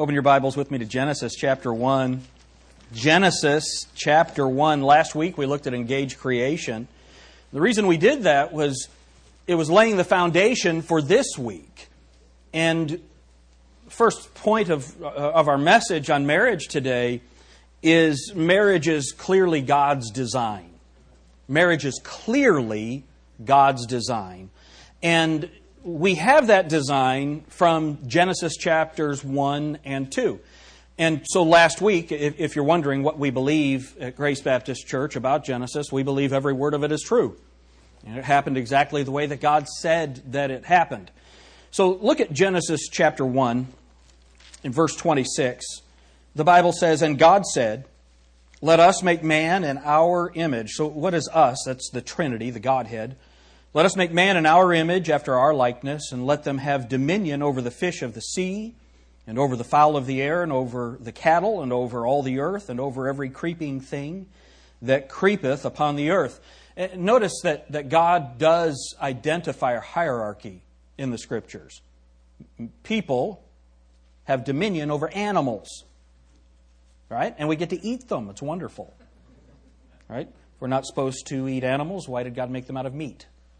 Open your Bibles with me to Genesis chapter 1. Genesis chapter 1. Last week we looked at engaged creation. The reason we did that was it was laying the foundation for this week. And first point of, uh, of our message on marriage today is marriage is clearly God's design. Marriage is clearly God's design. And we have that design from Genesis chapters 1 and 2. And so last week, if, you're wondering what we believe at Grace Baptist Church about Genesis, we believe every word of it is true. And it happened exactly the way that God said that it happened. So look at Genesis chapter 1 in verse 26. The Bible says, And God said, Let us make man in our image. So what is us? That's the Trinity, the Godhead let us make man in our image after our likeness, and let them have dominion over the fish of the sea, and over the fowl of the air, and over the cattle, and over all the earth, and over every creeping thing that creepeth upon the earth. Eh, notice that, that God does identify a hierarchy in the scriptures. People have dominion over animals, right? And we get to eat them. It's wonderful, right? If We're not supposed to eat animals. Why did God make them out of meat?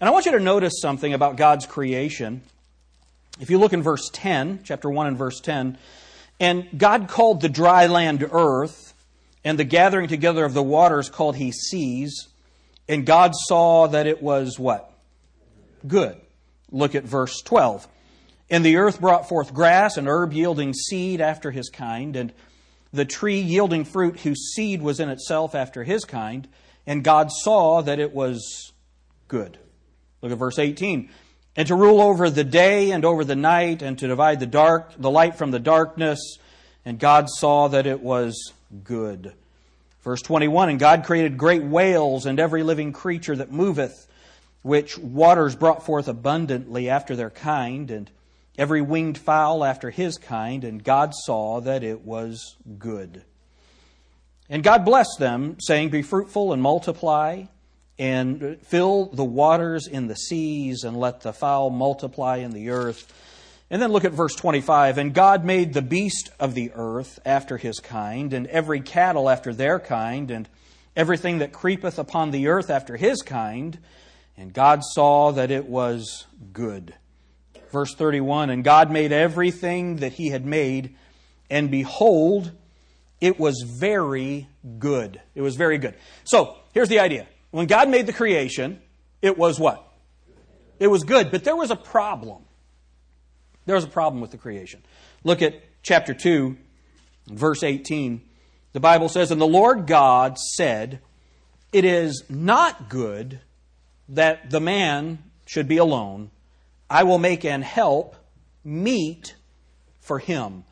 And I want you to notice something about God's creation. If you look in verse 10, chapter 1 and verse 10, and God called the dry land earth, and the gathering together of the waters called he seas, and God saw that it was what? Good. Look at verse 12. And the earth brought forth grass and herb yielding seed after his kind, and the tree yielding fruit whose seed was in itself after his kind, and God saw that it was good. Look at verse 18. And to rule over the day and over the night, and to divide the dark, the light from the darkness. And God saw that it was good. Verse 21 And God created great whales and every living creature that moveth, which waters brought forth abundantly after their kind, and every winged fowl after his kind. And God saw that it was good. And God blessed them, saying, Be fruitful and multiply and fill the waters in the seas and let the fowl multiply in the earth. And then look at verse 25. And God made the beast of the earth after his kind, and every cattle after their kind, and everything that creepeth upon the earth after his kind. And God saw that it was good. Verse 31 And God made everything that he had made, and behold, it was very good. It was very good. So, here's the idea when God made the creation, it was what? It was good, but there was a problem. There was a problem with the creation. Look at chapter 2, verse 18. The Bible says, And the Lord God said, It is not good that the man should be alone. I will make an help meet for him.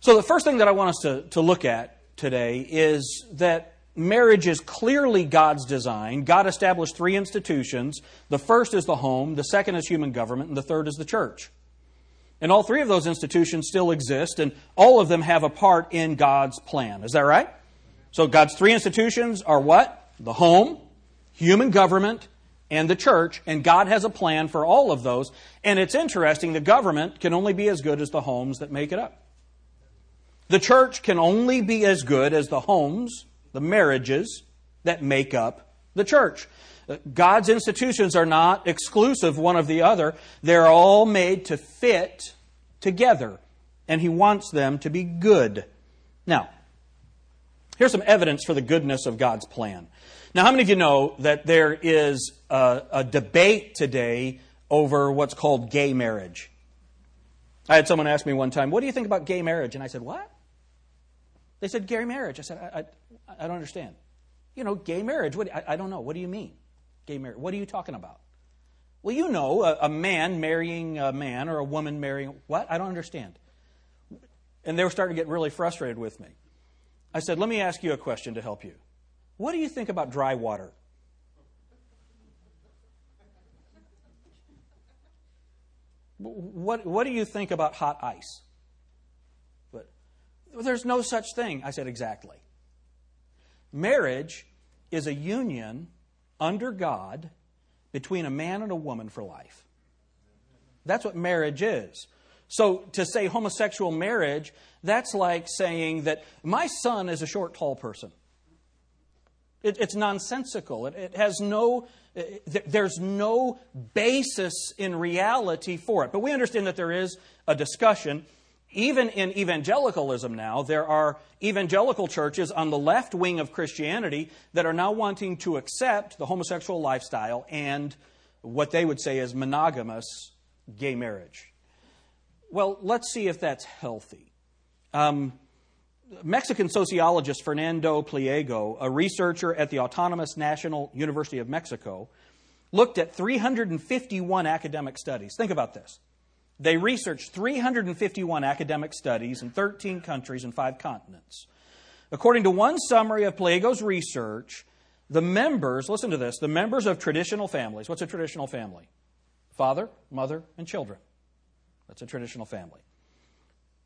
So, the first thing that I want us to, to look at today is that marriage is clearly God's design. God established three institutions. The first is the home, the second is human government, and the third is the church. And all three of those institutions still exist, and all of them have a part in God's plan. Is that right? So God's three institutions are what? The home, human government, and the church, and God has a plan for all of those. And it's interesting, the government can only be as good as the homes that make it up. The church can only be as good as the homes the marriages that make up the church. Uh, God's institutions are not exclusive one of the other. They're all made to fit together, and He wants them to be good. Now, here's some evidence for the goodness of God's plan. Now, how many of you know that there is a, a debate today over what's called gay marriage? I had someone ask me one time, What do you think about gay marriage? And I said, What? They said gay marriage. I said, I, I, I don't understand. You know, gay marriage. What, I, I, don't know. What do you mean, gay marriage? What are you talking about? Well, you know, a, a man marrying a man or a woman marrying what? I don't understand. And they were starting to get really frustrated with me. I said, Let me ask you a question to help you. What do you think about dry water? What, what do you think about hot ice? There's no such thing. I said, Exactly. Marriage is a union under God between a man and a woman for life. That's what marriage is. So to say homosexual marriage, that's like saying that my son is a short, tall person. It, it's nonsensical. It, it has no, it, there's no basis in reality for it. But we understand that there is a discussion. Even in evangelicalism now, there are evangelical churches on the left wing of Christianity that are now wanting to accept the homosexual lifestyle and what they would say is monogamous gay marriage. Well, let's see if that's healthy. Um, Mexican sociologist Fernando Pliego, a researcher at the Autonomous National University of Mexico, looked at 351 academic studies. Think about this. They researched 351 academic studies in 13 countries and five continents. According to one summary of Pliego's research, the members, listen to this, the members of traditional families, what's a traditional family? Father, mother, and children. That's a traditional family.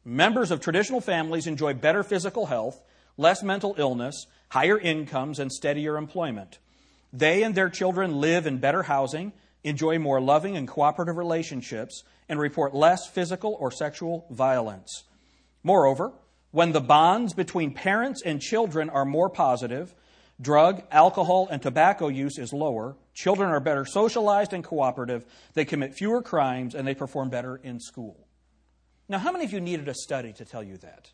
Members of traditional families enjoy better physical health, less mental illness, higher incomes, and steadier employment. They and their children live in better housing, enjoy more loving and cooperative relationships, and report less physical or sexual violence. Moreover, when the bonds between parents and children are more positive, drug, alcohol, and tobacco use is lower, children are better socialized and cooperative, they commit fewer crimes, and they perform better in school. Now, how many of you needed a study to tell you that?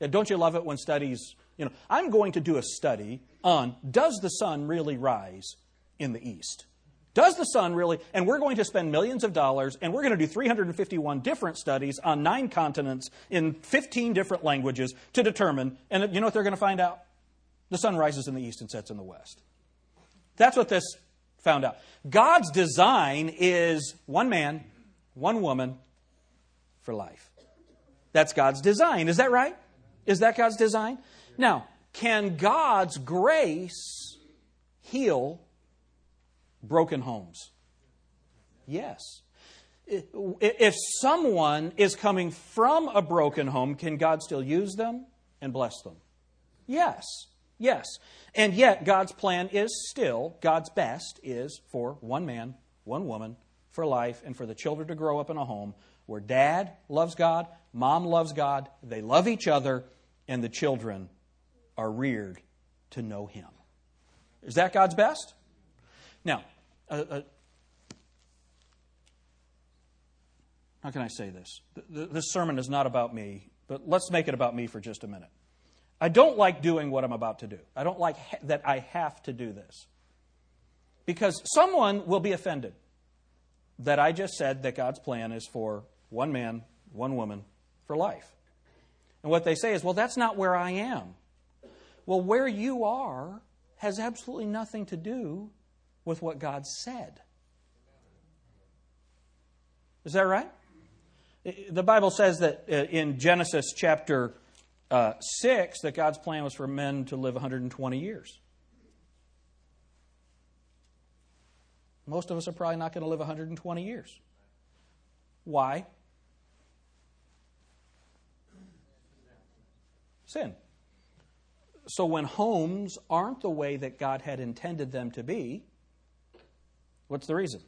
Yeah, don't you love it when studies, you know, I'm going to do a study on does the sun really rise in the east? Does the sun really, and we're going to spend millions of dollars and we're going to do 351 different studies on nine continents in 15 different languages to determine, and you know what they're going to find out? The sun rises in the east and sets in the west. That's what this found out. God's design is one man, one woman, for life. That's God's design. Is that right? Is that God's design? Now, can God's grace heal broken homes? Yes. If someone is coming from a broken home, can God still use them and bless them? Yes. Yes. And yet, God's plan is still, God's best is for one man, one woman, for life, and for the children to grow up in a home where dad loves God, mom loves God, they love each other, and the children are reared to know Him. Is that God's best? Now, uh, uh, how can I say this? This sermon is not about me, but let's make it about me for just a minute. I don't like doing what I'm about to do. I don't like ha- that I have to do this. Because someone will be offended that I just said that God's plan is for one man, one woman for life. And what they say is, well, that's not where I am. Well, where you are has absolutely nothing to do with what God said. Is that right? The Bible says that uh, in Genesis chapter uh, 6 that God's plan was for men to live 120 years. Most of us are probably not going to live 120 years. Why? Sin. So when homes aren't the way that God had intended them to be, what's the reason?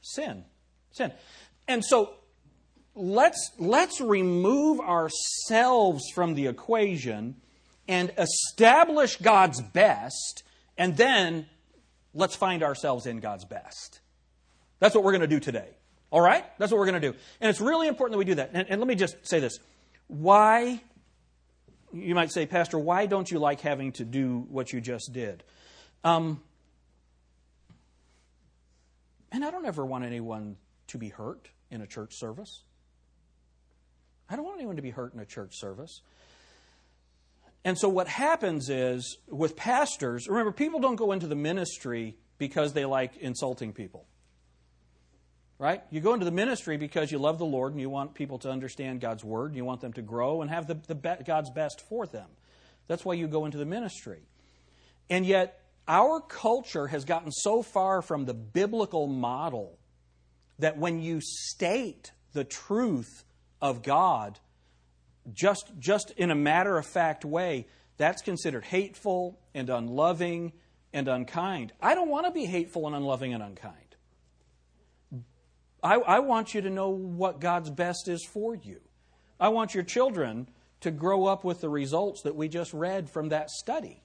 Sin. Sin. And so let's let's remove ourselves from the equation and establish God's best and then let's find ourselves in God's best. That's what we're going to do today. All right? That's what we're going to do. And it's really important that we do that. And, and let me just say this. Why you might say, Pastor, why don't you like having to do what you just did? Um, and I don't ever want anyone to be hurt in a church service. I don't want anyone to be hurt in a church service. And so what happens is with pastors, remember, people don't go into the ministry because they like insulting people. right? You go into the ministry because you love the Lord and you want people to understand God's word, and you want them to grow and have the, the be- God's best for them. That's why you go into the ministry. And yet, our culture has gotten so far from the biblical model that when you state the truth of God just, just in a matter of fact way, that's considered hateful and unloving and unkind. I don't want to be hateful and unloving and unkind. I, I want you to know what God's best is for you. I want your children to grow up with the results that we just read from that study.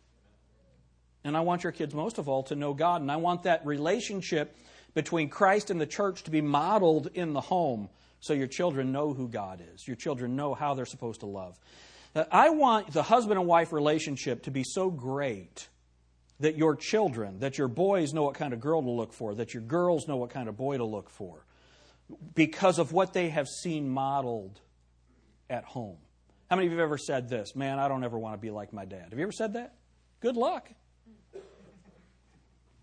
And I want your kids, most of all, to know God. And I want that relationship between Christ and the church to be modeled in the home so your children know who God is. Your children know how they're supposed to love. Uh, I want the husband and wife relationship to be so great that your children, that your boys know what kind of girl to look for, that your girls know what kind of boy to look for, because of what they have seen modeled at home. How many of you have ever said this? Man, I don't ever want to be like my dad. Have you ever said that? Good luck.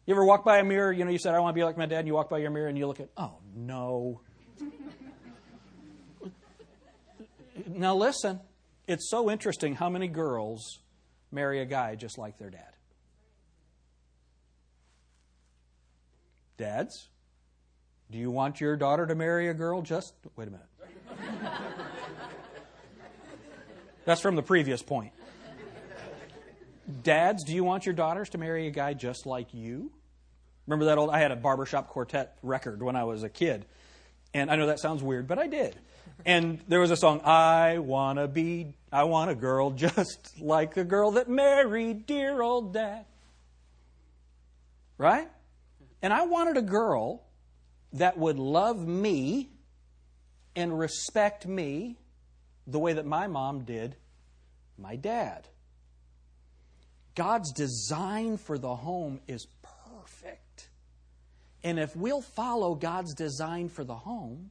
You ever walk by a mirror, you know, you said, I want to be like my dad, and you walk by your mirror and you look at, oh, no. now listen, it's so interesting how many girls marry a guy just like their dad. Dads, do you want your daughter to marry a girl just. Wait a minute. That's from the previous point. Dads, do you want your daughters to marry a guy just like you? Remember that old? I had a barbershop quartet record when I was a kid. And I know that sounds weird, but I did. And there was a song, I want to be, I want a girl just like the girl that married dear old dad. Right? And I wanted a girl that would love me and respect me the way that my mom did my dad. God's design for the home is perfect. And if we'll follow God's design for the home,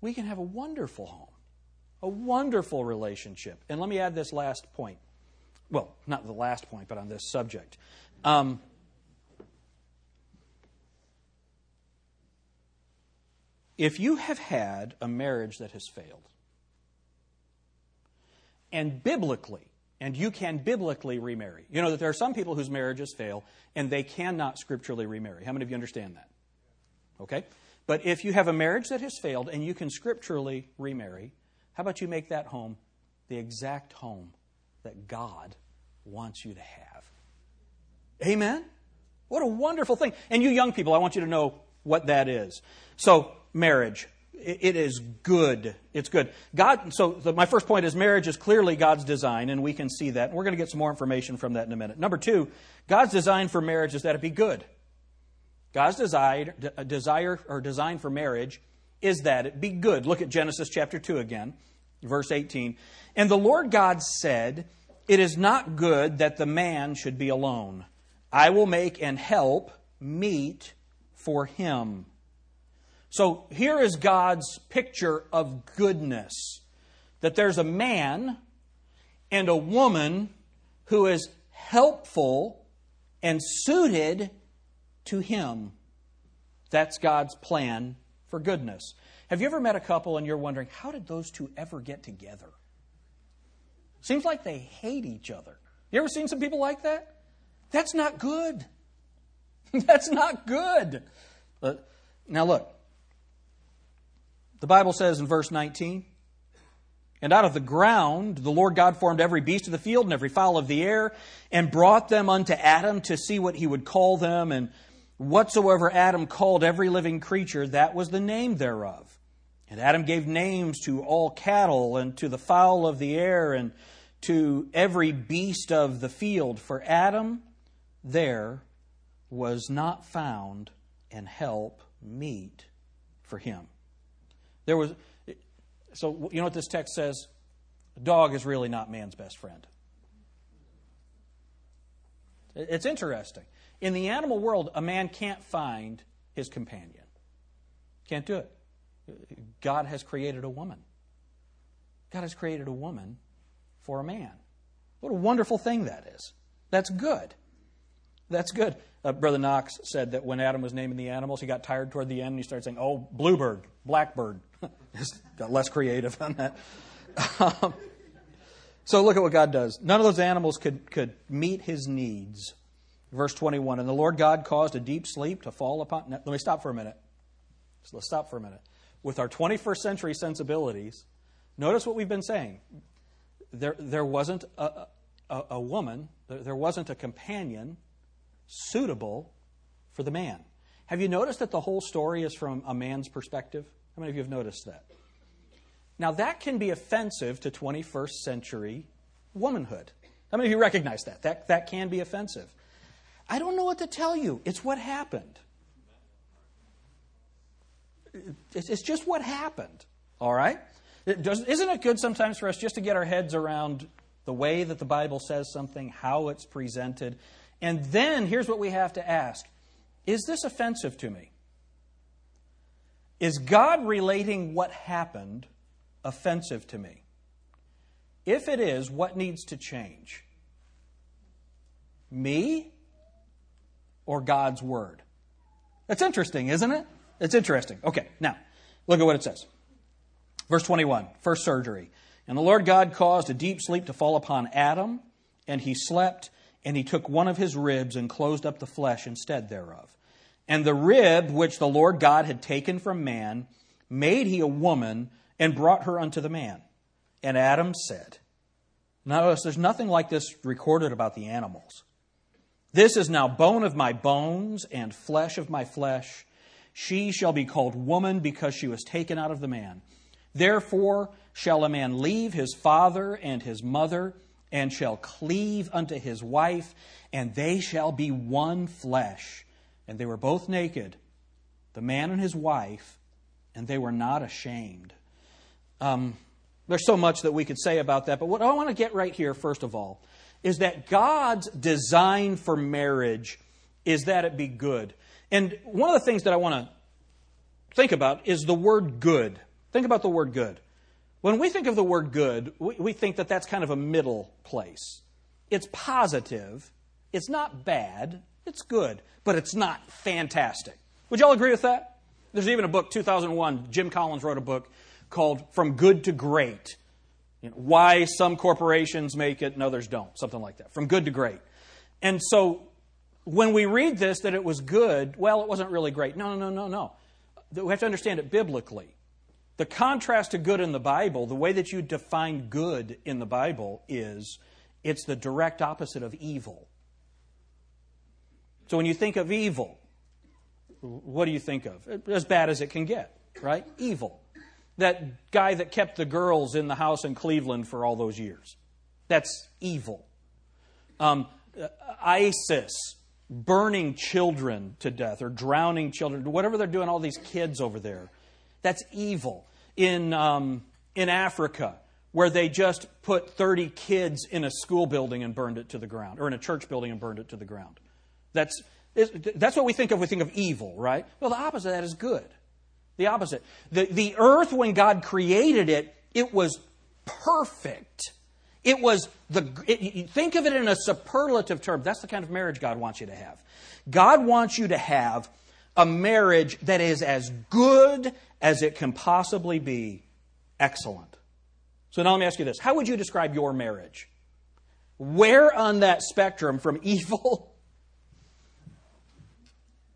we can have a wonderful home, a wonderful relationship. And let me add this last point. Well, not the last point, but on this subject. Um, if you have had a marriage that has failed, and biblically, and you can biblically remarry. You know that there are some people whose marriages fail and they cannot scripturally remarry. How many of you understand that? Okay? But if you have a marriage that has failed and you can scripturally remarry, how about you make that home the exact home that God wants you to have? Amen? What a wonderful thing. And you young people, I want you to know what that is. So, marriage it is good. It's good. God. So the, my first point is marriage is clearly God's design, and we can see that. We're going to get some more information from that in a minute. Number two, God's design for marriage is that it be good. God's desire, uh, desire or design for marriage is that it be good. Look at Genesis chapter two again, verse eighteen. And the Lord God said, "It is not good that the man should be alone. I will make and help meet for him." So here is God's picture of goodness that there's a man and a woman who is helpful and suited to him. That's God's plan for goodness. Have you ever met a couple and you're wondering, how did those two ever get together? Seems like they hate each other. You ever seen some people like that? That's not good. That's not good. Now look, the Bible says in verse 19, and out of the ground the Lord God formed every beast of the field and every fowl of the air, and brought them unto Adam to see what he would call them. And whatsoever Adam called every living creature, that was the name thereof. And Adam gave names to all cattle, and to the fowl of the air, and to every beast of the field. For Adam there was not found an help meet for him. There was, so you know what this text says? A dog is really not man's best friend. It's interesting. In the animal world, a man can't find his companion. Can't do it. God has created a woman. God has created a woman for a man. What a wonderful thing that is. That's good. That's good. Uh, Brother Knox said that when Adam was naming the animals, he got tired toward the end and he started saying, oh, bluebird, blackbird. Just got less creative on that. Um, so look at what God does. None of those animals could, could meet his needs. Verse 21 And the Lord God caused a deep sleep to fall upon. Now, let me stop for a minute. So let's stop for a minute. With our 21st century sensibilities, notice what we've been saying. There, there wasn't a, a, a woman, there wasn't a companion suitable for the man. Have you noticed that the whole story is from a man's perspective? How many of you have noticed that? Now, that can be offensive to 21st century womanhood. How many of you recognize that? That, that can be offensive. I don't know what to tell you. It's what happened. It's just what happened. All right? It does, isn't it good sometimes for us just to get our heads around the way that the Bible says something, how it's presented? And then here's what we have to ask Is this offensive to me? Is God relating what happened offensive to me? If it is, what needs to change? Me or God's Word? That's interesting, isn't it? It's interesting. Okay, now, look at what it says. Verse 21, first surgery. And the Lord God caused a deep sleep to fall upon Adam, and he slept, and he took one of his ribs and closed up the flesh instead thereof. And the rib which the Lord God had taken from man, made he a woman and brought her unto the man. And Adam said, Notice there's nothing like this recorded about the animals. This is now bone of my bones and flesh of my flesh. She shall be called woman because she was taken out of the man. Therefore shall a man leave his father and his mother and shall cleave unto his wife, and they shall be one flesh. And they were both naked, the man and his wife, and they were not ashamed. Um, there's so much that we could say about that, but what I want to get right here, first of all, is that God's design for marriage is that it be good. And one of the things that I want to think about is the word good. Think about the word good. When we think of the word good, we, we think that that's kind of a middle place. It's positive, it's not bad, it's good, but it's not fantastic. Would y'all agree with that? There's even a book, 2001, Jim Collins wrote a book called From Good to Great. You know, why some corporations make it and others don't, something like that. From good to great. And so when we read this that it was good, well, it wasn't really great. No, no, no, no, no. We have to understand it biblically. The contrast to good in the Bible, the way that you define good in the Bible is it's the direct opposite of evil. So when you think of evil, what do you think of? As bad as it can get, right? Evil. That guy that kept the girls in the house in Cleveland for all those years. That's evil. Um, ISIS burning children to death or drowning children, whatever they're doing, all these kids over there. That's evil in, um, in Africa where they just put 30 kids in a school building and burned it to the ground, or in a church building and burned it to the ground. That's, that's what we think of. We think of evil, right? Well, the opposite of that is good. The opposite. The, the earth, when God created it, it was perfect. It was the, it, think of it in a superlative term. That's the kind of marriage God wants you to have. God wants you to have a marriage that is as good as it can possibly be excellent. So now let me ask you this How would you describe your marriage? Where on that spectrum from evil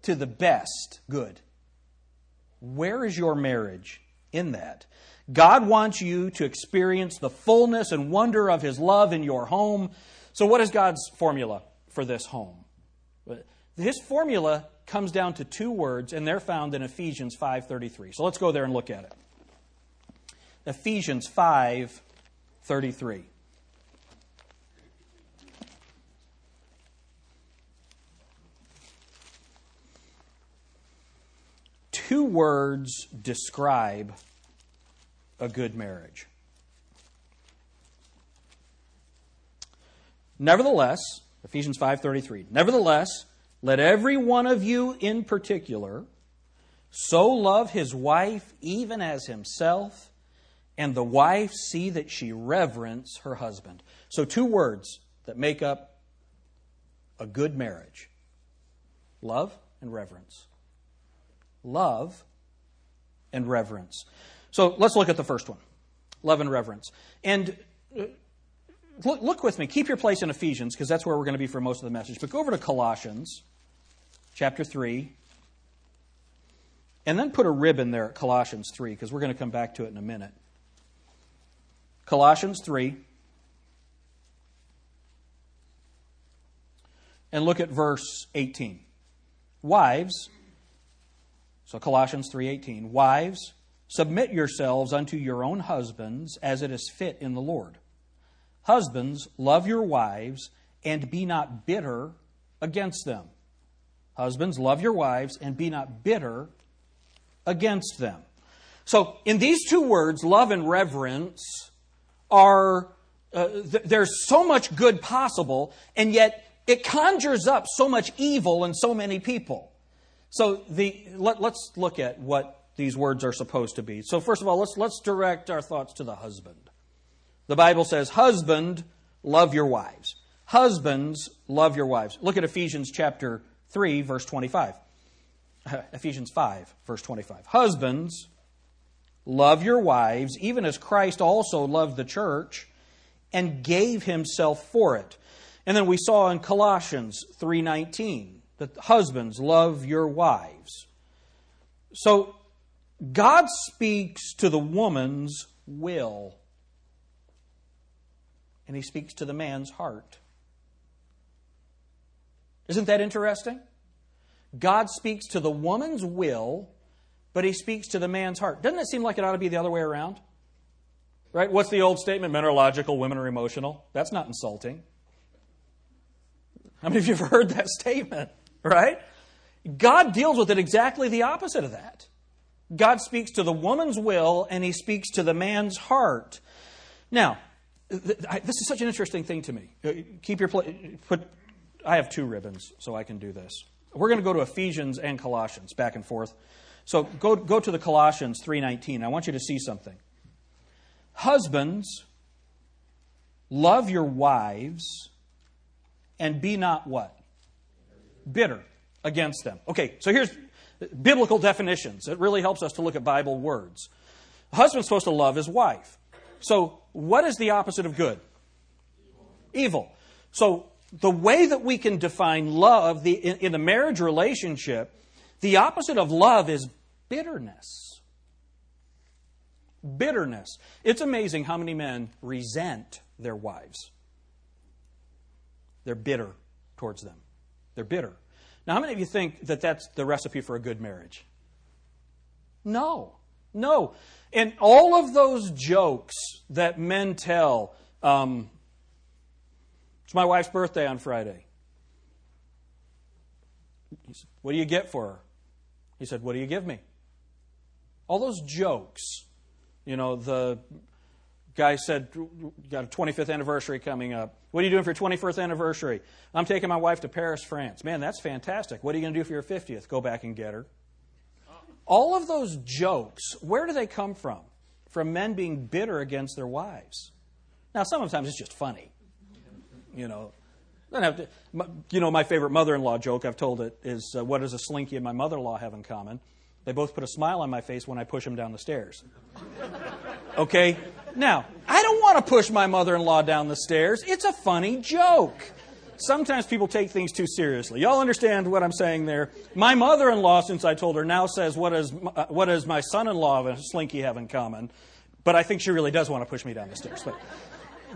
to the best good? Where is your marriage in that? God wants you to experience the fullness and wonder of His love in your home. So, what is God's formula for this home? His formula comes down to two words, and they're found in Ephesians 5.33. So let's go there and look at it. Ephesians 5.33. Two words describe a good marriage. Nevertheless, Ephesians 5:33. Nevertheless, let every one of you in particular so love his wife even as himself, and the wife see that she reverence her husband. So, two words that make up a good marriage Love and reverence. Love and reverence. So let's look at the first one love and reverence. And uh, look, look with me. Keep your place in Ephesians because that's where we're going to be for most of the message. But go over to Colossians chapter 3. And then put a ribbon there at Colossians 3 because we're going to come back to it in a minute. Colossians 3. And look at verse 18. Wives, so Colossians 3:18, wives, submit yourselves unto your own husbands as it is fit in the Lord. Husbands, love your wives and be not bitter against them. Husbands, love your wives and be not bitter against them. So, in these two words, love and reverence, are uh, th- there's so much good possible, and yet it conjures up so much evil in so many people. So, the let, let's look at what these words are supposed to be. So, first of all, let's let's direct our thoughts to the husband. The Bible says, "Husband, love your wives." Husbands, love your wives. Look at Ephesians chapter 3, verse 25. Ephesians 5, verse 25. Husbands, love your wives, even as Christ also loved the church and gave himself for it. And then we saw in Colossians 3:19 that husbands love your wives. So God speaks to the woman's will and he speaks to the man's heart. Isn't that interesting? God speaks to the woman's will, but he speaks to the man's heart. Doesn't it seem like it ought to be the other way around? Right? What's the old statement? Men are logical, women are emotional. That's not insulting. How many of you have heard that statement? Right? God deals with it exactly the opposite of that. God speaks to the woman's will and he speaks to the man's heart. Now, this is such an interesting thing to me. Uh, keep your put I have two ribbons, so I can do this. We're going to go to Ephesians and Colossians, back and forth. So go, go to the Colossians 3.19. I want you to see something. Husbands, love your wives, and be not what? Bitter against them. Okay, so here's biblical definitions. It really helps us to look at Bible words. A husband's supposed to love his wife. So, what is the opposite of good? Evil. So, the way that we can define love the, in, in a marriage relationship, the opposite of love is bitterness. Bitterness. It's amazing how many men resent their wives. They're bitter towards them. They're bitter. Now, how many of you think that that's the recipe for a good marriage? No. No. And all of those jokes that men tell, um, it's my wife's birthday on Friday. He said, What do you get for her? He said, What do you give me? All those jokes. You know, the guy said, Got a 25th anniversary coming up. What are you doing for your 21st anniversary? I'm taking my wife to Paris, France. Man, that's fantastic. What are you going to do for your 50th? Go back and get her. All of those jokes, where do they come from? From men being bitter against their wives. Now, sometimes it's just funny. You know. You know, my favorite mother-in-law joke I've told it is, uh, "What does a slinky and my mother-in-law have in common? They both put a smile on my face when I push them down the stairs." Okay. Now, I don't want to push my mother-in-law down the stairs. It's a funny joke. Sometimes people take things too seriously. Y'all understand what I'm saying there? My mother-in-law, since I told her, now says, "What does uh, what does my son-in-law and Slinky have in common?" But I think she really does want to push me down the stairs. But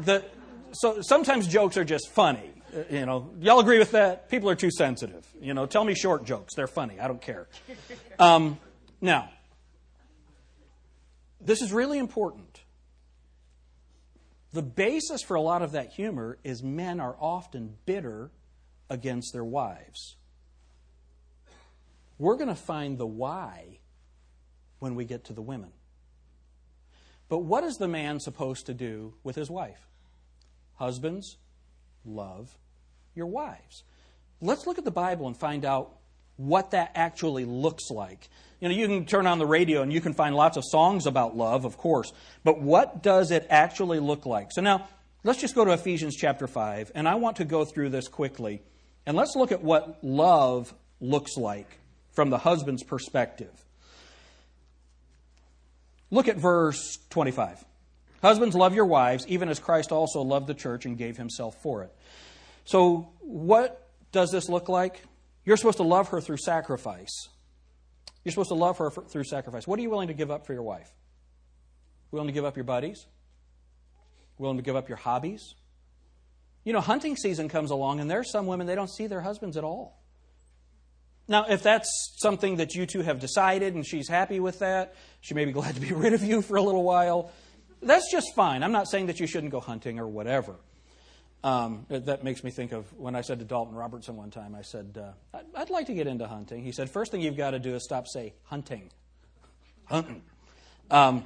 the so sometimes jokes are just funny. Uh, you know, y'all agree with that? People are too sensitive. You know, tell me short jokes. They're funny. I don't care. Um, now, this is really important. The basis for a lot of that humor is men are often bitter against their wives. We're going to find the why when we get to the women. But what is the man supposed to do with his wife? Husbands, love your wives. Let's look at the Bible and find out what that actually looks like. You know, you can turn on the radio and you can find lots of songs about love, of course, but what does it actually look like? So now, let's just go to Ephesians chapter 5, and I want to go through this quickly. And let's look at what love looks like from the husband's perspective. Look at verse 25. Husbands, love your wives, even as Christ also loved the church and gave himself for it. So, what does this look like? You're supposed to love her through sacrifice. You're supposed to love her for, through sacrifice. What are you willing to give up for your wife? Willing to give up your buddies? Willing to give up your hobbies? You know, hunting season comes along, and there's some women, they don't see their husbands at all. Now, if that's something that you two have decided and she's happy with that, she may be glad to be rid of you for a little while. That's just fine. I'm not saying that you shouldn't go hunting or whatever. Um, that makes me think of when I said to Dalton Robertson one time, I said, uh, I'd like to get into hunting. He said, First thing you've got to do is stop say hunting. Hunting. Um,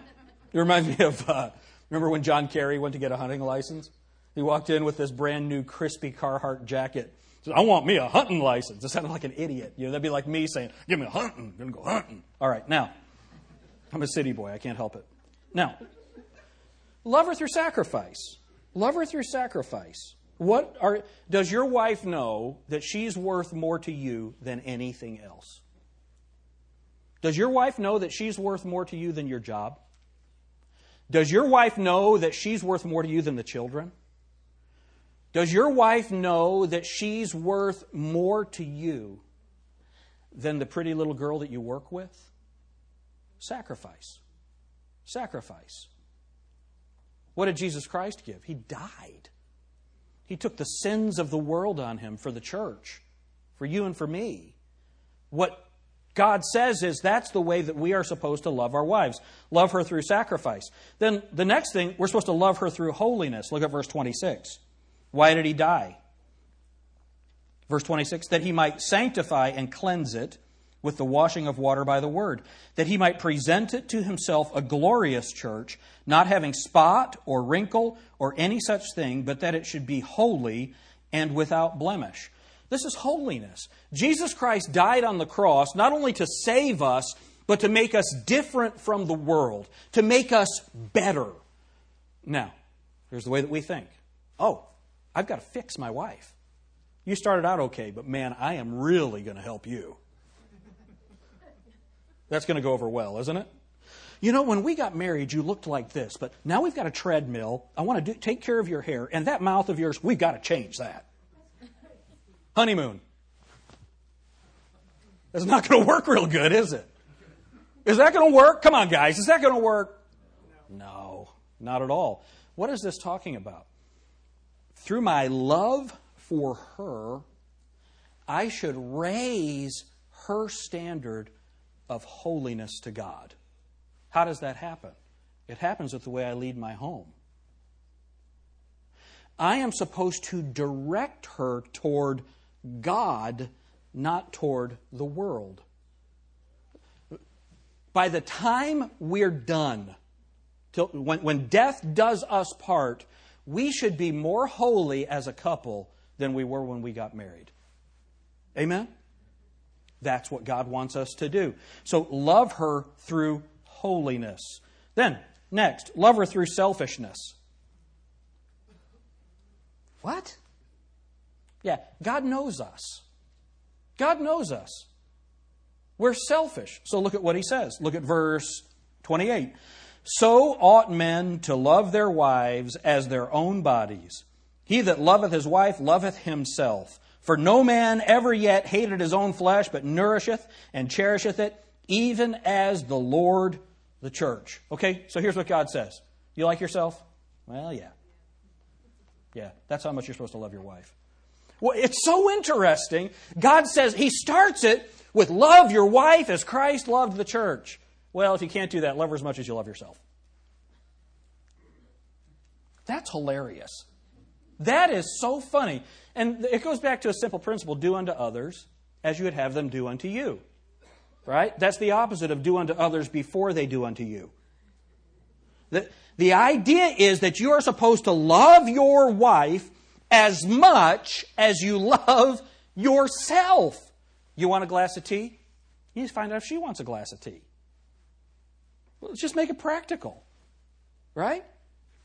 it reminds me of, uh, remember when John Kerry went to get a hunting license? He walked in with this brand new crispy Carhartt jacket. He said, I want me a hunting license. It sounded like an idiot. You know, that'd be like me saying, Give me a hunting. I'm going to go hunting. All right, now, I'm a city boy. I can't help it. Now, love her through sacrifice. Love her through sacrifice. What are, does your wife know that she's worth more to you than anything else? Does your wife know that she's worth more to you than your job? Does your wife know that she's worth more to you than the children? Does your wife know that she's worth more to you than the pretty little girl that you work with? Sacrifice. Sacrifice. What did Jesus Christ give? He died. He took the sins of the world on him for the church, for you and for me. What God says is that's the way that we are supposed to love our wives. Love her through sacrifice. Then the next thing, we're supposed to love her through holiness. Look at verse 26. Why did he die? Verse 26 that he might sanctify and cleanse it with the washing of water by the word, that he might present it to himself a glorious church, not having spot or wrinkle or any such thing, but that it should be holy and without blemish. This is holiness. Jesus Christ died on the cross not only to save us, but to make us different from the world, to make us better. Now, here's the way that we think oh, I've got to fix my wife. You started out okay, but man, I am really going to help you. That's going to go over well, isn't it? You know, when we got married, you looked like this, but now we've got a treadmill. I want to do, take care of your hair, and that mouth of yours, we've got to change that. Honeymoon. That's not going to work real good, is it? Is that going to work? Come on, guys. Is that going to work? No, not at all. What is this talking about? Through my love for her, I should raise her standard of holiness to God. How does that happen? It happens with the way I lead my home. I am supposed to direct her toward God, not toward the world. By the time we're done, when, when death does us part, we should be more holy as a couple than we were when we got married. Amen? That's what God wants us to do. So love her through holiness. Then, next, love her through selfishness. What? Yeah, God knows us. God knows us. We're selfish. So look at what he says. Look at verse 28. So ought men to love their wives as their own bodies. He that loveth his wife loveth himself. For no man ever yet hated his own flesh, but nourisheth and cherisheth it, even as the Lord the church. Okay, so here's what God says. You like yourself? Well, yeah. Yeah, that's how much you're supposed to love your wife. Well, it's so interesting. God says, He starts it with love your wife as Christ loved the church. Well, if you can't do that, love her as much as you love yourself. That's hilarious. That is so funny. And it goes back to a simple principle do unto others as you would have them do unto you. Right? That's the opposite of do unto others before they do unto you. The, the idea is that you are supposed to love your wife as much as you love yourself. You want a glass of tea? You find out if she wants a glass of tea. Let's just make it practical. Right?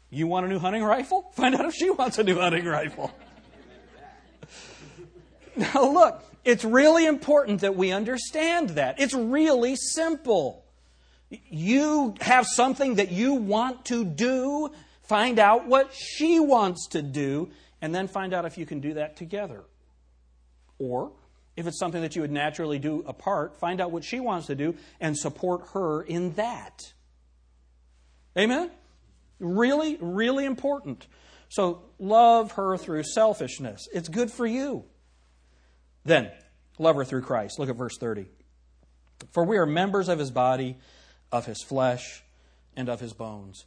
You want a new hunting rifle? Find out if she wants a new hunting rifle. now, look, It's really important that we understand that. It's really simple. You have something that you want to do, find out what she wants to do, and then find out if you can do that together. Or, if it's something that you would naturally do apart, find out what she wants to do and support her in that. Amen? Really, really important. So, love her through selfishness. It's good for you. Then, love her through Christ. Look at verse 30. For we are members of his body, of his flesh, and of his bones.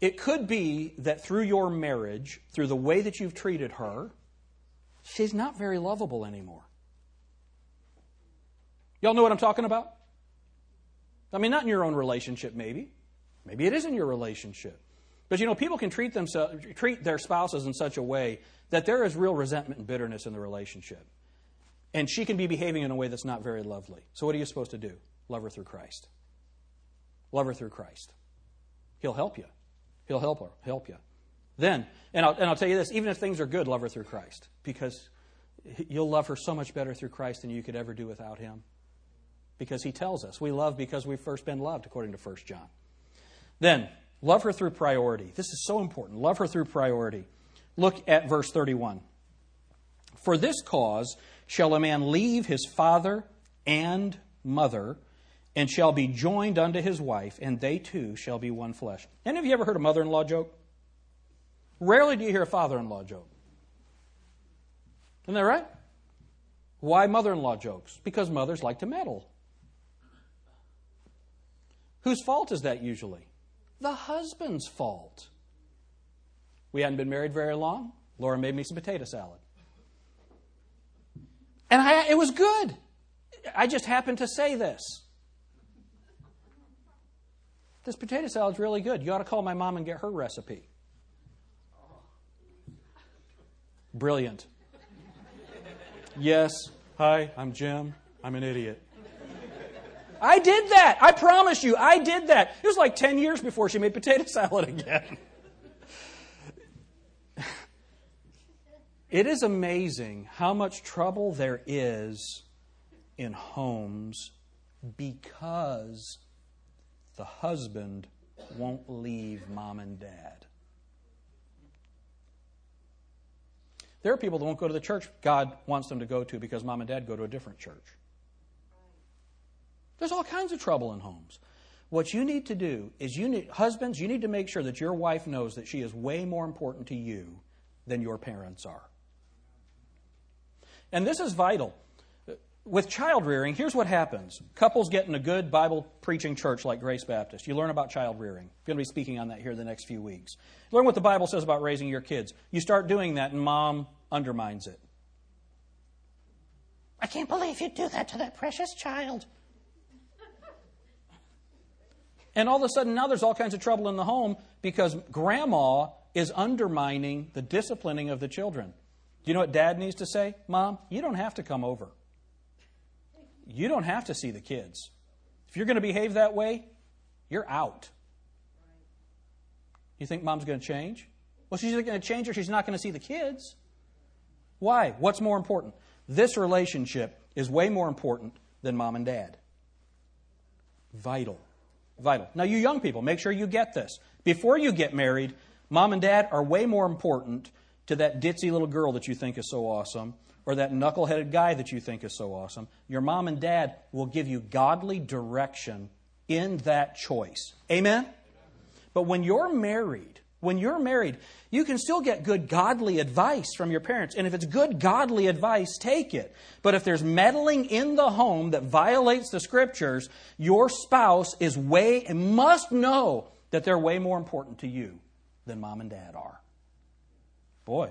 It could be that through your marriage, through the way that you've treated her, she's not very lovable anymore. Y'all know what I'm talking about? I mean, not in your own relationship, maybe. Maybe it is in your relationship. But you know, people can treat themselves, treat their spouses in such a way that there is real resentment and bitterness in the relationship. And she can be behaving in a way that's not very lovely. So what are you supposed to do? Love her through Christ. Love her through Christ. He'll help you. He'll help her, help you. Then, and I'll, and I'll tell you this, even if things are good, love her through Christ. Because you'll love her so much better through Christ than you could ever do without him. Because he tells us we love because we've first been loved, according to 1 John. Then, love her through priority. This is so important. Love her through priority. Look at verse 31. For this cause shall a man leave his father and mother, and shall be joined unto his wife, and they two shall be one flesh. Any of you ever heard a mother in law joke? Rarely do you hear a father in law joke. Isn't that right? Why mother in law jokes? Because mothers like to meddle. Whose fault is that usually? The husband's fault. We hadn't been married very long. Laura made me some potato salad. And I, it was good. I just happened to say this. This potato salad's really good. You ought to call my mom and get her recipe. Brilliant. Yes. Hi, I'm Jim. I'm an idiot. I did that. I promise you, I did that. It was like 10 years before she made potato salad again. It is amazing how much trouble there is in homes because the husband won't leave mom and dad. There are people that won't go to the church God wants them to go to because mom and dad go to a different church. There's all kinds of trouble in homes. What you need to do is you need husbands, you need to make sure that your wife knows that she is way more important to you than your parents are. And this is vital. With child rearing, here's what happens. Couples get in a good Bible preaching church like Grace Baptist. You learn about child rearing. I'm going to be speaking on that here the next few weeks. Learn what the Bible says about raising your kids. You start doing that, and mom undermines it. I can't believe you'd do that to that precious child. And all of a sudden, now there's all kinds of trouble in the home because grandma is undermining the disciplining of the children. Do you know what dad needs to say? Mom, you don't have to come over. You don't have to see the kids. If you're going to behave that way, you're out. You think mom's going to change? Well, she's not going to change or she's not going to see the kids. Why? What's more important? This relationship is way more important than mom and dad. Vital. Vital. Now, you young people, make sure you get this. Before you get married, mom and dad are way more important to that ditzy little girl that you think is so awesome or that knuckleheaded guy that you think is so awesome. Your mom and dad will give you godly direction in that choice. Amen? But when you're married, when you're married, you can still get good godly advice from your parents. And if it's good godly advice, take it. But if there's meddling in the home that violates the scriptures, your spouse is way and must know that they're way more important to you than mom and dad are. Boy,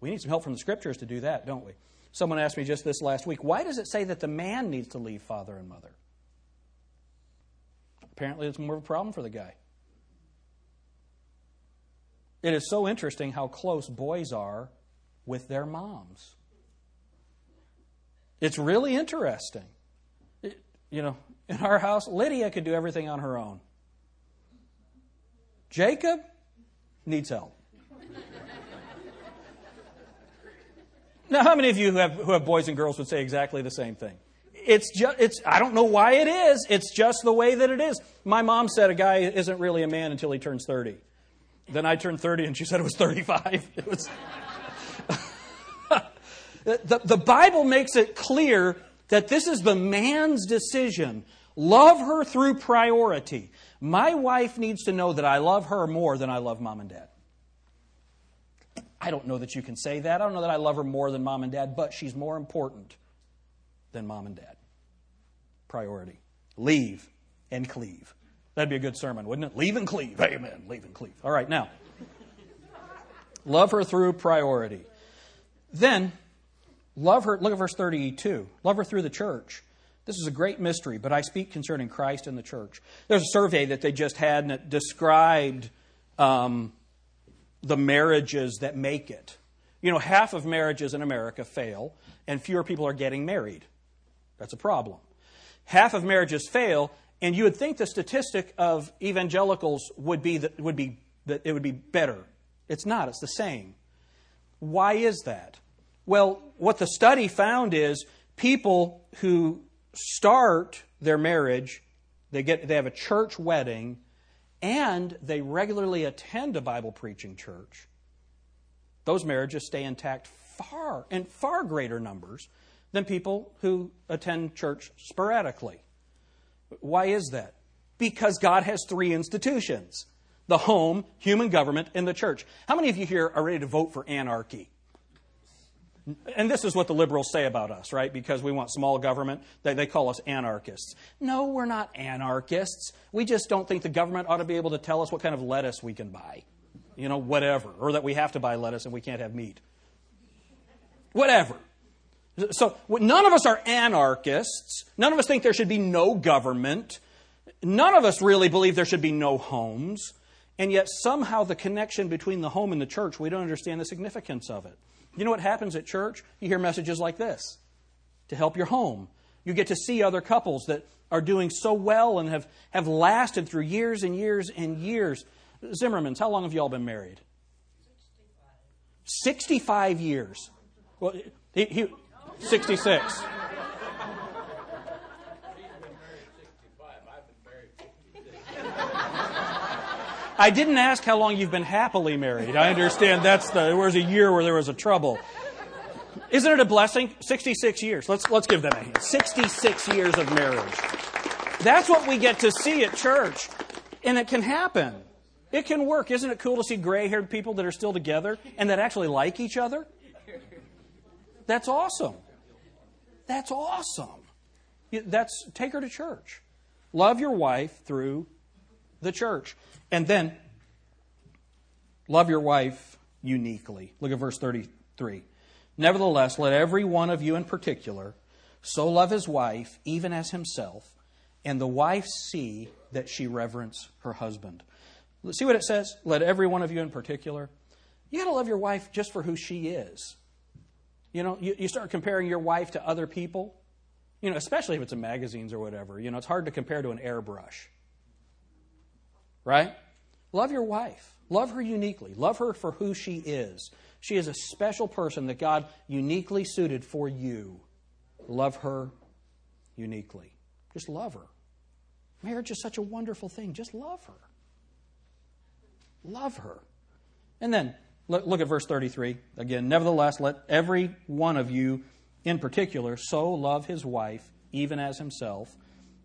we need some help from the scriptures to do that, don't we? Someone asked me just this last week, why does it say that the man needs to leave father and mother? Apparently, it's more of a problem for the guy. It is so interesting how close boys are with their moms. It's really interesting. It, you know, in our house, Lydia could do everything on her own. Jacob needs help. Now, how many of you who have, who have boys and girls would say exactly the same thing? It's just, it's, I don't know why it is. It's just the way that it is. My mom said a guy isn't really a man until he turns 30. Then I turned 30 and she said it was 35. It was. the, the Bible makes it clear that this is the man's decision. Love her through priority. My wife needs to know that I love her more than I love mom and dad. I don't know that you can say that. I don't know that I love her more than mom and dad, but she's more important than mom and dad. Priority. Leave and cleave. That'd be a good sermon, wouldn't it? Leave and cleave. Amen. Leave and cleave. All right, now. Love her through priority. Then, love her, look at verse 32. Love her through the church. This is a great mystery, but I speak concerning Christ and the church. There's a survey that they just had, and it described um, the marriages that make it. You know, half of marriages in America fail, and fewer people are getting married. That's a problem. Half of marriages fail, and you would think the statistic of evangelicals would be that would be that it would be better. It's not. It's the same. Why is that? Well, what the study found is people who start their marriage, they get they have a church wedding, and they regularly attend a Bible preaching church. Those marriages stay intact far in far greater numbers than people who attend church sporadically. Why is that? Because God has three institutions the home, human government, and the church. How many of you here are ready to vote for anarchy? And this is what the liberals say about us, right? Because we want small government. They, they call us anarchists. No, we're not anarchists. We just don't think the government ought to be able to tell us what kind of lettuce we can buy. You know, whatever. Or that we have to buy lettuce and we can't have meat. Whatever. So none of us are anarchists. None of us think there should be no government. None of us really believe there should be no homes. And yet, somehow, the connection between the home and the church, we don't understand the significance of it. You know what happens at church? You hear messages like this to help your home. You get to see other couples that are doing so well and have, have lasted through years and years and years. Zimmermans, how long have you all been married? 65. 65 years. Well, he, he 66. I didn't ask how long you've been happily married. I understand that's the there was a year where there was a trouble. Isn't it a blessing? 66 years. Let's let's give them a hand. 66 years of marriage. That's what we get to see at church. And it can happen. It can work. Isn't it cool to see gray-haired people that are still together and that actually like each other? That's awesome. That's awesome. That's take her to church. Love your wife through the church. And then love your wife uniquely. Look at verse 33. Nevertheless, let every one of you in particular so love his wife even as himself, and the wife see that she reverence her husband. See what it says? Let every one of you in particular. You got to love your wife just for who she is. You know, you, you start comparing your wife to other people, you know, especially if it's in magazines or whatever. You know, it's hard to compare to an airbrush. Right? Love your wife. Love her uniquely. Love her for who she is. She is a special person that God uniquely suited for you. Love her uniquely. Just love her. Marriage is such a wonderful thing. Just love her. Love her. And then Look at verse 33 again. Nevertheless, let every one of you in particular so love his wife, even as himself,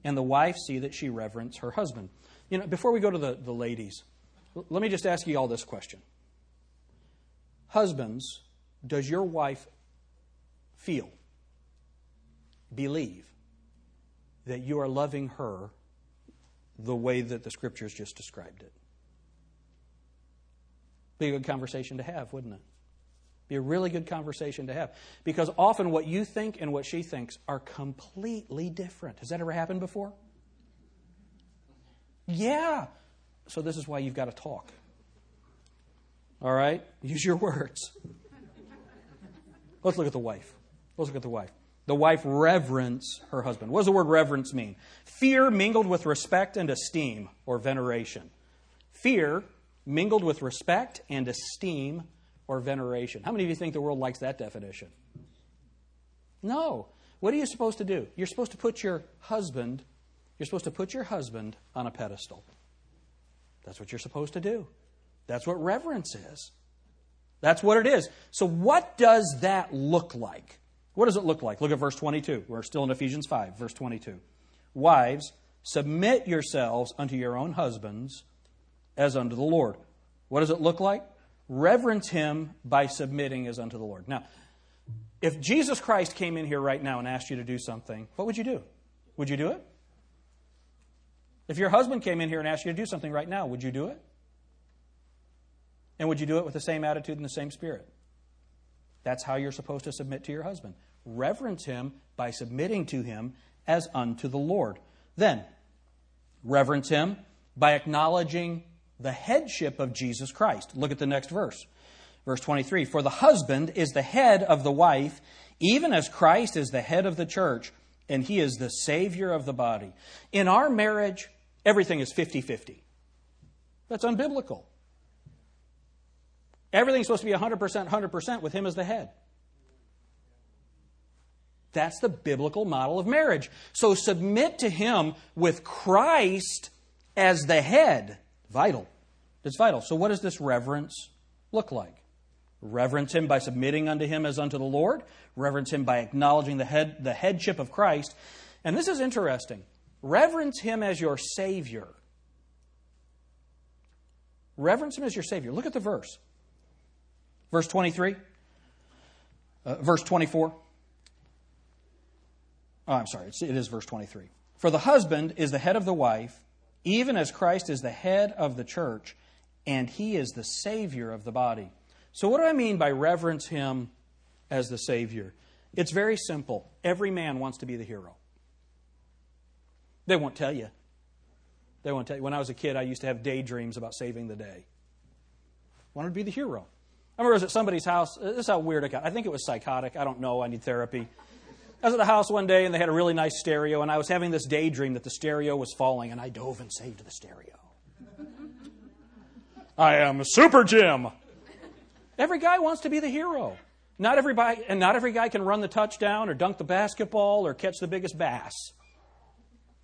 and the wife see that she reverence her husband. You know, before we go to the, the ladies, let me just ask you all this question. Husbands, does your wife feel, believe that you are loving her the way that the scriptures just described it? Be a good conversation to have, wouldn't it? Be a really good conversation to have. Because often what you think and what she thinks are completely different. Has that ever happened before? Yeah. So this is why you've got to talk. All right? Use your words. Let's look at the wife. Let's look at the wife. The wife reverence her husband. What does the word reverence mean? Fear mingled with respect and esteem or veneration. Fear mingled with respect and esteem or veneration. How many of you think the world likes that definition? No. What are you supposed to do? You're supposed to put your husband, you're supposed to put your husband on a pedestal. That's what you're supposed to do. That's what reverence is. That's what it is. So, what does that look like? What does it look like? Look at verse 22. We're still in Ephesians 5, verse 22. Wives, submit yourselves unto your own husbands as unto the Lord. What does it look like? Reverence him by submitting as unto the Lord. Now, if Jesus Christ came in here right now and asked you to do something, what would you do? Would you do it? If your husband came in here and asked you to do something right now, would you do it? And would you do it with the same attitude and the same spirit? That's how you're supposed to submit to your husband. Reverence him by submitting to him as unto the Lord. Then, reverence him by acknowledging the headship of Jesus Christ. Look at the next verse. Verse 23 For the husband is the head of the wife, even as Christ is the head of the church, and he is the Savior of the body. In our marriage, everything is 50 50. That's unbiblical. Everything's supposed to be 100%, 100% with him as the head. That's the biblical model of marriage. So submit to him with Christ as the head. Vital. It's vital. So, what does this reverence look like? Reverence him by submitting unto him as unto the Lord. Reverence him by acknowledging the, head, the headship of Christ. And this is interesting. Reverence him as your Savior. Reverence him as your Savior. Look at the verse. Verse 23. Uh, verse 24. Oh, I'm sorry. It is verse 23. For the husband is the head of the wife, even as Christ is the head of the church, and he is the Savior of the body. So, what do I mean by reverence him as the Savior? It's very simple. Every man wants to be the hero. They won't tell you. They won't tell you. When I was a kid, I used to have daydreams about saving the day. I wanted to be the hero. I remember I was at somebody's house. This is how weird it got. I think it was psychotic. I don't know. I need therapy. I was at the house one day and they had a really nice stereo, and I was having this daydream that the stereo was falling, and I dove and saved the stereo. I am Super Jim. Every guy wants to be the hero. Not everybody, and not every guy can run the touchdown or dunk the basketball or catch the biggest bass,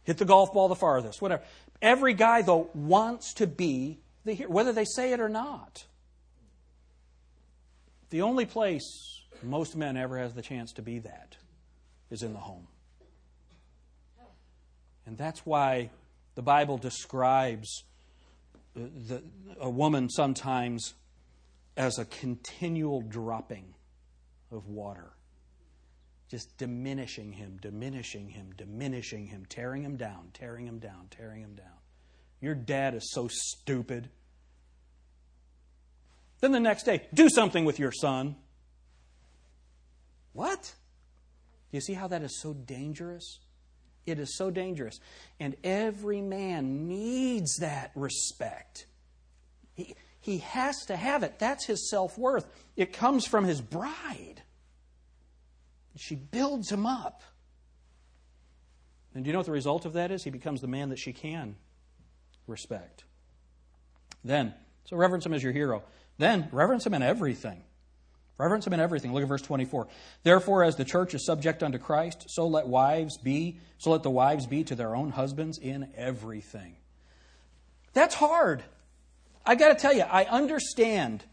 hit the golf ball the farthest, whatever. Every guy, though, wants to be the hero, whether they say it or not. The only place most men ever has the chance to be that is in the home. And that's why the Bible describes uh, the, a woman sometimes as a continual dropping of water, just diminishing him, diminishing him, diminishing him, tearing him down, tearing him down, tearing him down. Your dad is so stupid. Then the next day, do something with your son. What? Do you see how that is so dangerous? It is so dangerous. And every man needs that respect. He, he has to have it. That's his self worth. It comes from his bride. She builds him up. And do you know what the result of that is? He becomes the man that she can respect. Then, so reverence him as your hero. Then, reverence him in everything. Reverence him in everything. Look at verse 24. Therefore, as the church is subject unto Christ, so let wives be, so let the wives be to their own husbands in everything. That's hard. I got to tell you, I understand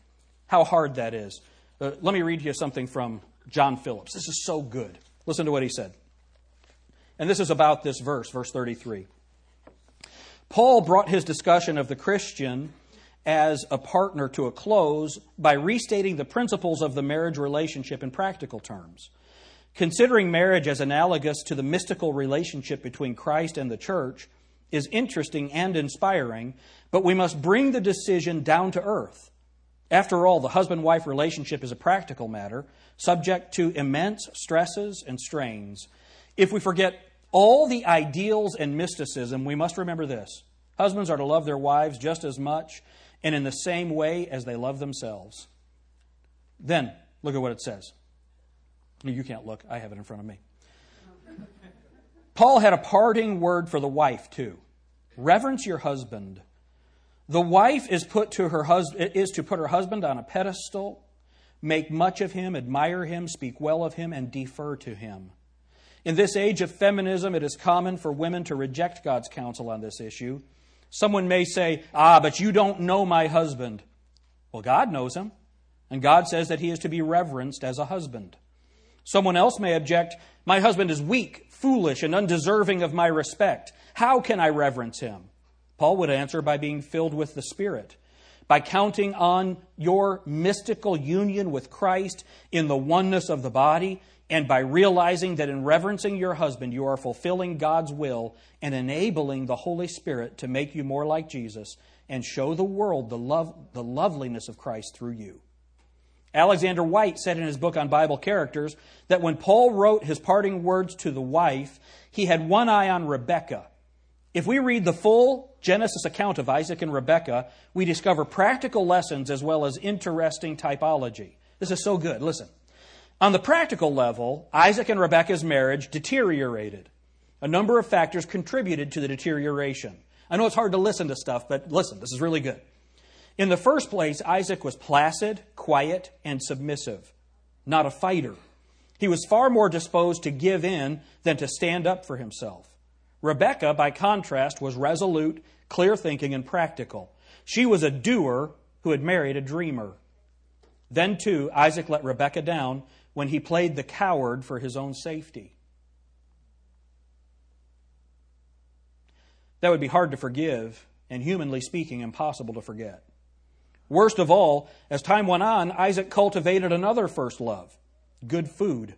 how hard that is. Uh, let me read you something from John Phillips. This is so good. Listen to what he said. And this is about this verse, verse 33. Paul brought his discussion of the Christian as a partner to a close by restating the principles of the marriage relationship in practical terms. Considering marriage as analogous to the mystical relationship between Christ and the church is interesting and inspiring, but we must bring the decision down to earth. After all, the husband wife relationship is a practical matter, subject to immense stresses and strains. If we forget all the ideals and mysticism, we must remember this husbands are to love their wives just as much and in the same way as they love themselves. Then, look at what it says. You can't look, I have it in front of me. Paul had a parting word for the wife, too. Reverence your husband. The wife is, put to her hus- is to put her husband on a pedestal make much of him, admire him, speak well of him, and defer to him. In this age of feminism, it is common for women to reject God's counsel on this issue. Someone may say, Ah, but you don't know my husband. Well, God knows him, and God says that he is to be reverenced as a husband. Someone else may object, My husband is weak, foolish, and undeserving of my respect. How can I reverence him? Paul would answer by being filled with the Spirit by counting on your mystical union with Christ in the oneness of the body, and by realizing that in reverencing your husband, you are fulfilling God's will and enabling the Holy Spirit to make you more like Jesus and show the world the, love, the loveliness of Christ through you. Alexander Whyte said in his book on Bible characters that when Paul wrote his parting words to the wife, he had one eye on Rebekah if we read the full Genesis account of Isaac and Rebekah, we discover practical lessons as well as interesting typology. This is so good. Listen. On the practical level, Isaac and Rebekah's marriage deteriorated. A number of factors contributed to the deterioration. I know it's hard to listen to stuff, but listen, this is really good. In the first place, Isaac was placid, quiet, and submissive, not a fighter. He was far more disposed to give in than to stand up for himself. Rebecca, by contrast, was resolute, clear thinking, and practical. She was a doer who had married a dreamer. Then, too, Isaac let Rebecca down when he played the coward for his own safety. That would be hard to forgive, and humanly speaking, impossible to forget. Worst of all, as time went on, Isaac cultivated another first love good food.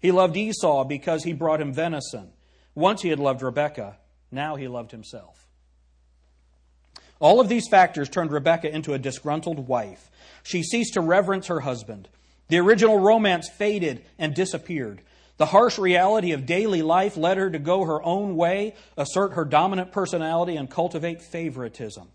He loved Esau because he brought him venison. Once he had loved Rebekah, now he loved himself. All of these factors turned Rebekah into a disgruntled wife. She ceased to reverence her husband. The original romance faded and disappeared. The harsh reality of daily life led her to go her own way, assert her dominant personality, and cultivate favoritism.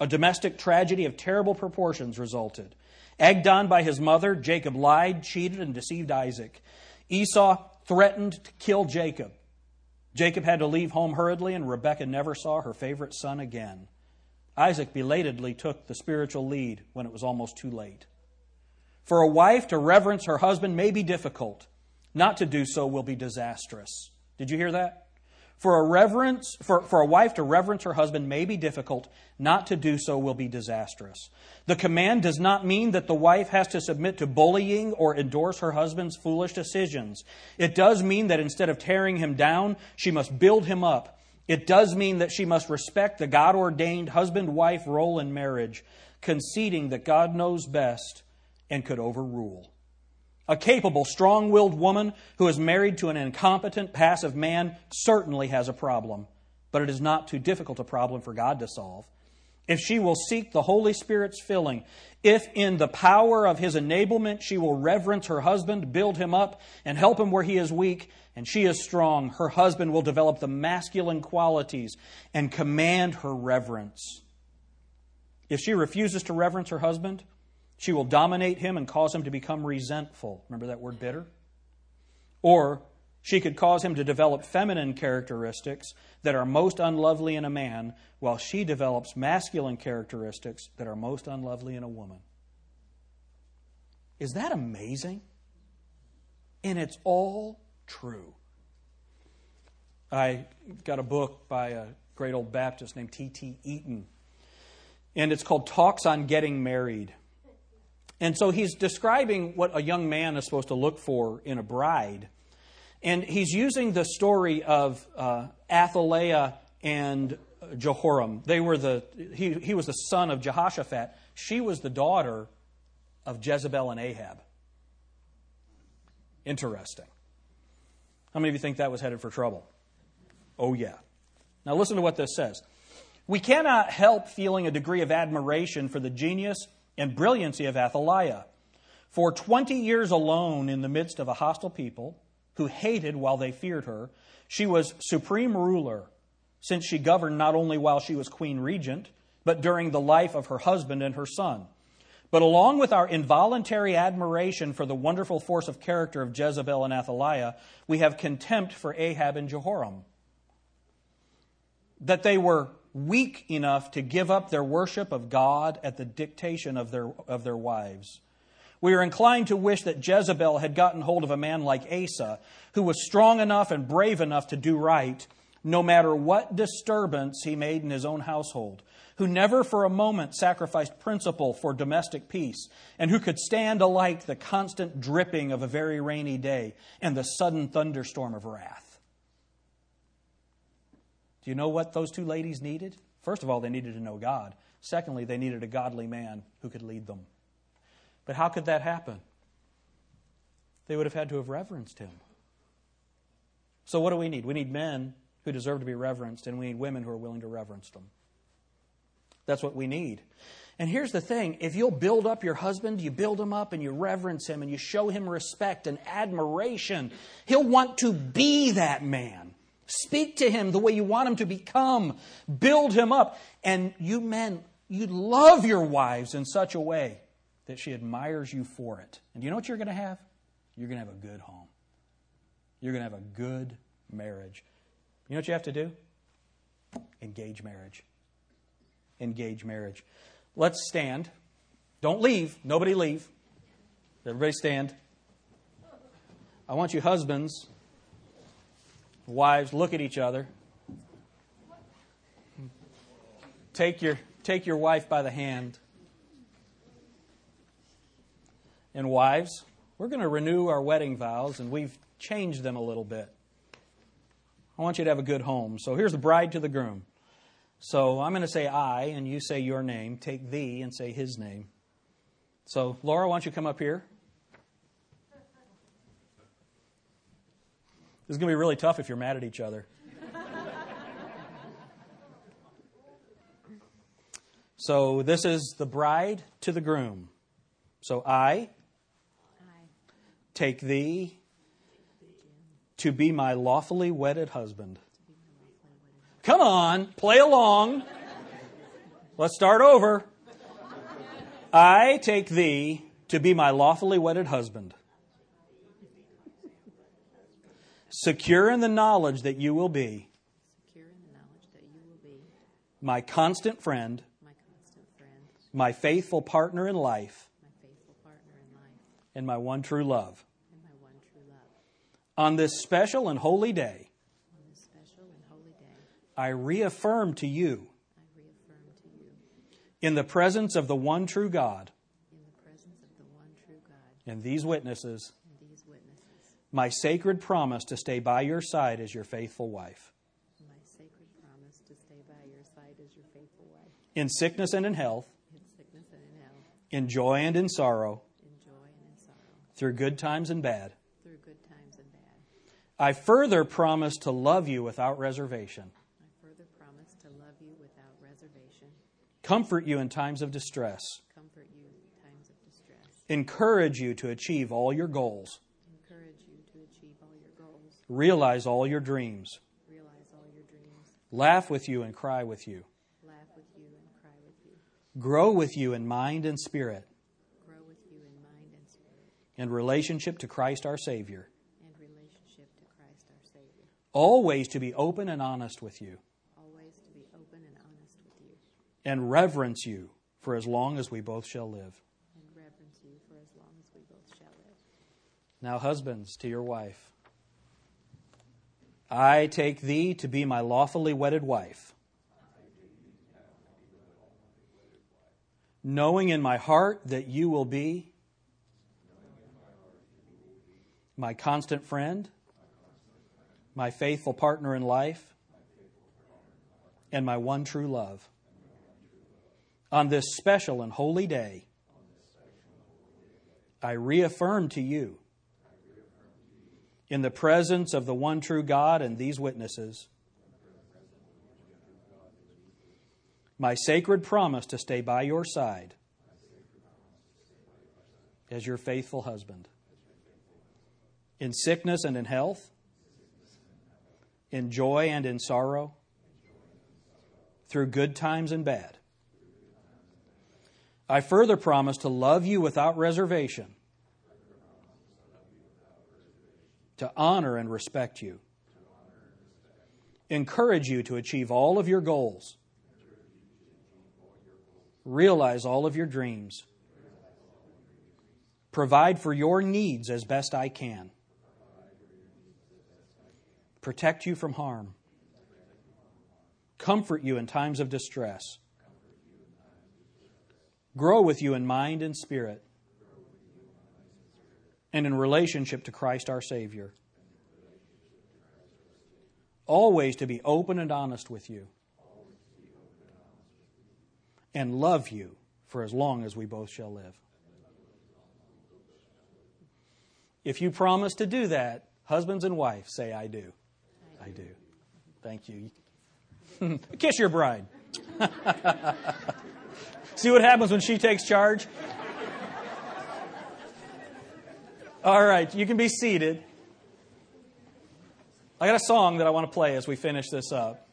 A domestic tragedy of terrible proportions resulted. Egged on by his mother, Jacob lied, cheated, and deceived Isaac. Esau threatened to kill Jacob. Jacob had to leave home hurriedly, and Rebekah never saw her favorite son again. Isaac belatedly took the spiritual lead when it was almost too late. For a wife to reverence her husband may be difficult. Not to do so will be disastrous. Did you hear that? For a reverence, for, for a wife to reverence her husband may be difficult. Not to do so will be disastrous. The command does not mean that the wife has to submit to bullying or endorse her husband's foolish decisions. It does mean that instead of tearing him down, she must build him up. It does mean that she must respect the God ordained husband wife role in marriage, conceding that God knows best and could overrule. A capable, strong willed woman who is married to an incompetent, passive man certainly has a problem, but it is not too difficult a problem for God to solve. If she will seek the Holy Spirit's filling, if in the power of his enablement she will reverence her husband, build him up, and help him where he is weak, and she is strong, her husband will develop the masculine qualities and command her reverence. If she refuses to reverence her husband, she will dominate him and cause him to become resentful. Remember that word bitter? Or she could cause him to develop feminine characteristics that are most unlovely in a man, while she develops masculine characteristics that are most unlovely in a woman. Is that amazing? And it's all true. I got a book by a great old Baptist named T.T. Eaton, and it's called Talks on Getting Married. And so he's describing what a young man is supposed to look for in a bride. And he's using the story of uh, Athaliah and Jehoram. They were the, he, he was the son of Jehoshaphat. She was the daughter of Jezebel and Ahab. Interesting. How many of you think that was headed for trouble? Oh, yeah. Now, listen to what this says. We cannot help feeling a degree of admiration for the genius and brilliancy of Athaliah. For 20 years alone, in the midst of a hostile people who hated while they feared her, she was supreme ruler, since she governed not only while she was queen regent, but during the life of her husband and her son. But along with our involuntary admiration for the wonderful force of character of Jezebel and Athaliah, we have contempt for Ahab and Jehoram. That they were weak enough to give up their worship of God at the dictation of their, of their wives. We are inclined to wish that Jezebel had gotten hold of a man like Asa, who was strong enough and brave enough to do right, no matter what disturbance he made in his own household, who never for a moment sacrificed principle for domestic peace, and who could stand alike the constant dripping of a very rainy day and the sudden thunderstorm of wrath. Do you know what those two ladies needed? First of all, they needed to know God. Secondly, they needed a godly man who could lead them. But how could that happen? They would have had to have reverenced him. So, what do we need? We need men who deserve to be reverenced, and we need women who are willing to reverence them. That's what we need. And here's the thing if you'll build up your husband, you build him up and you reverence him and you show him respect and admiration, he'll want to be that man. Speak to him the way you want him to become. Build him up. And you men, you love your wives in such a way that she admires you for it. And you know what you're going to have? You're going to have a good home. You're going to have a good marriage. You know what you have to do? Engage marriage. Engage marriage. Let's stand. Don't leave. Nobody leave. Everybody stand. I want you, husbands, wives, look at each other. Take your, take your wife by the hand. And wives, we're going to renew our wedding vows, and we've changed them a little bit. I want you to have a good home. So here's the bride to the groom. So I'm going to say I, and you say your name. Take thee and say his name. So, Laura, why don't you come up here? This is going to be really tough if you're mad at each other. so, this is the bride to the groom. So, I, take thee to be my lawfully wedded husband. Come on, play along. Let's start over. I take thee to be my lawfully wedded husband, secure in the knowledge that you will be, my constant friend, my constant friend, my faithful partner in life, my faithful partner in life, and my one true love. one true love. On this special and holy day, On this special and holy day, I reaffirm to you, I reaffirm to you, in the presence of the one true God in the presence of the one true God and these witnesses, and these witnesses, my sacred promise to stay by your side as your faithful wife, my sacred promise to stay by your side as your faithful wife, in sickness and in health, in sickness and in health, in joy and in sorrow, in joy and in sorrow, through good times and bad. through good times and bad. I further promise to love you without reservation, I further promise to love you without reservation, comfort you in times of distress, comfort you in times of distress, encourage you to achieve all your goals, encourage you to achieve all your goals, realize all your dreams, realize all your dreams, laugh with you and cry with you, laugh with you and cry with you, grow with you in mind and spirit, grow with you in mind and spirit, in relationship to Christ our Savior, and relationship to Christ our Savior. always to be open and honest with you, Always to be open and honest with you, and reverence you for as long as we both shall live. and reverence you for as long as we both shall live. Now, husbands, to your wife. I take thee to be my lawfully wedded wife, knowing in my heart that you will be my constant friend, my faithful partner in life, and my one true love. On this special and holy day, I reaffirm to you in the presence of the one true God and these witnesses. My sacred promise to stay by your side as your faithful husband. In sickness and in health, in joy and in sorrow, through good times and bad. I further promise to love you without reservation to honor and respect you, encourage you to achieve all of your goals, realize all of your dreams, provide for your needs as best I can, protect you from harm, comfort you in times of distress, grow with you in mind and spirit, and in relationship to Christ our Savior. Always to be open and honest with you and love you for as long as we both shall live. If you promise to do that, husbands and wives say, I do. I do. Thank you. Kiss your bride. See what happens when she takes charge? All right, you can be seated. I got a song that I want to play as we finish this up.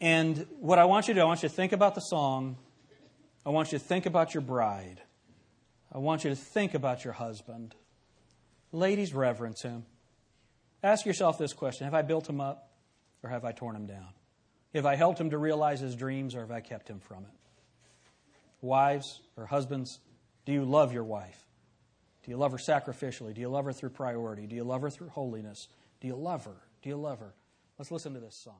And what I want you to do, I want you to think about the song. I want you to think about your bride. I want you to think about your husband. Ladies, reverence him. Ask yourself this question Have I built him up or have I torn him down? Have I helped him to realize his dreams or have I kept him from it? Wives or husbands, do you love your wife? Do you love her sacrificially? Do you love her through priority? Do you love her through holiness? Do you love her? Do you love her? Let's listen to this song.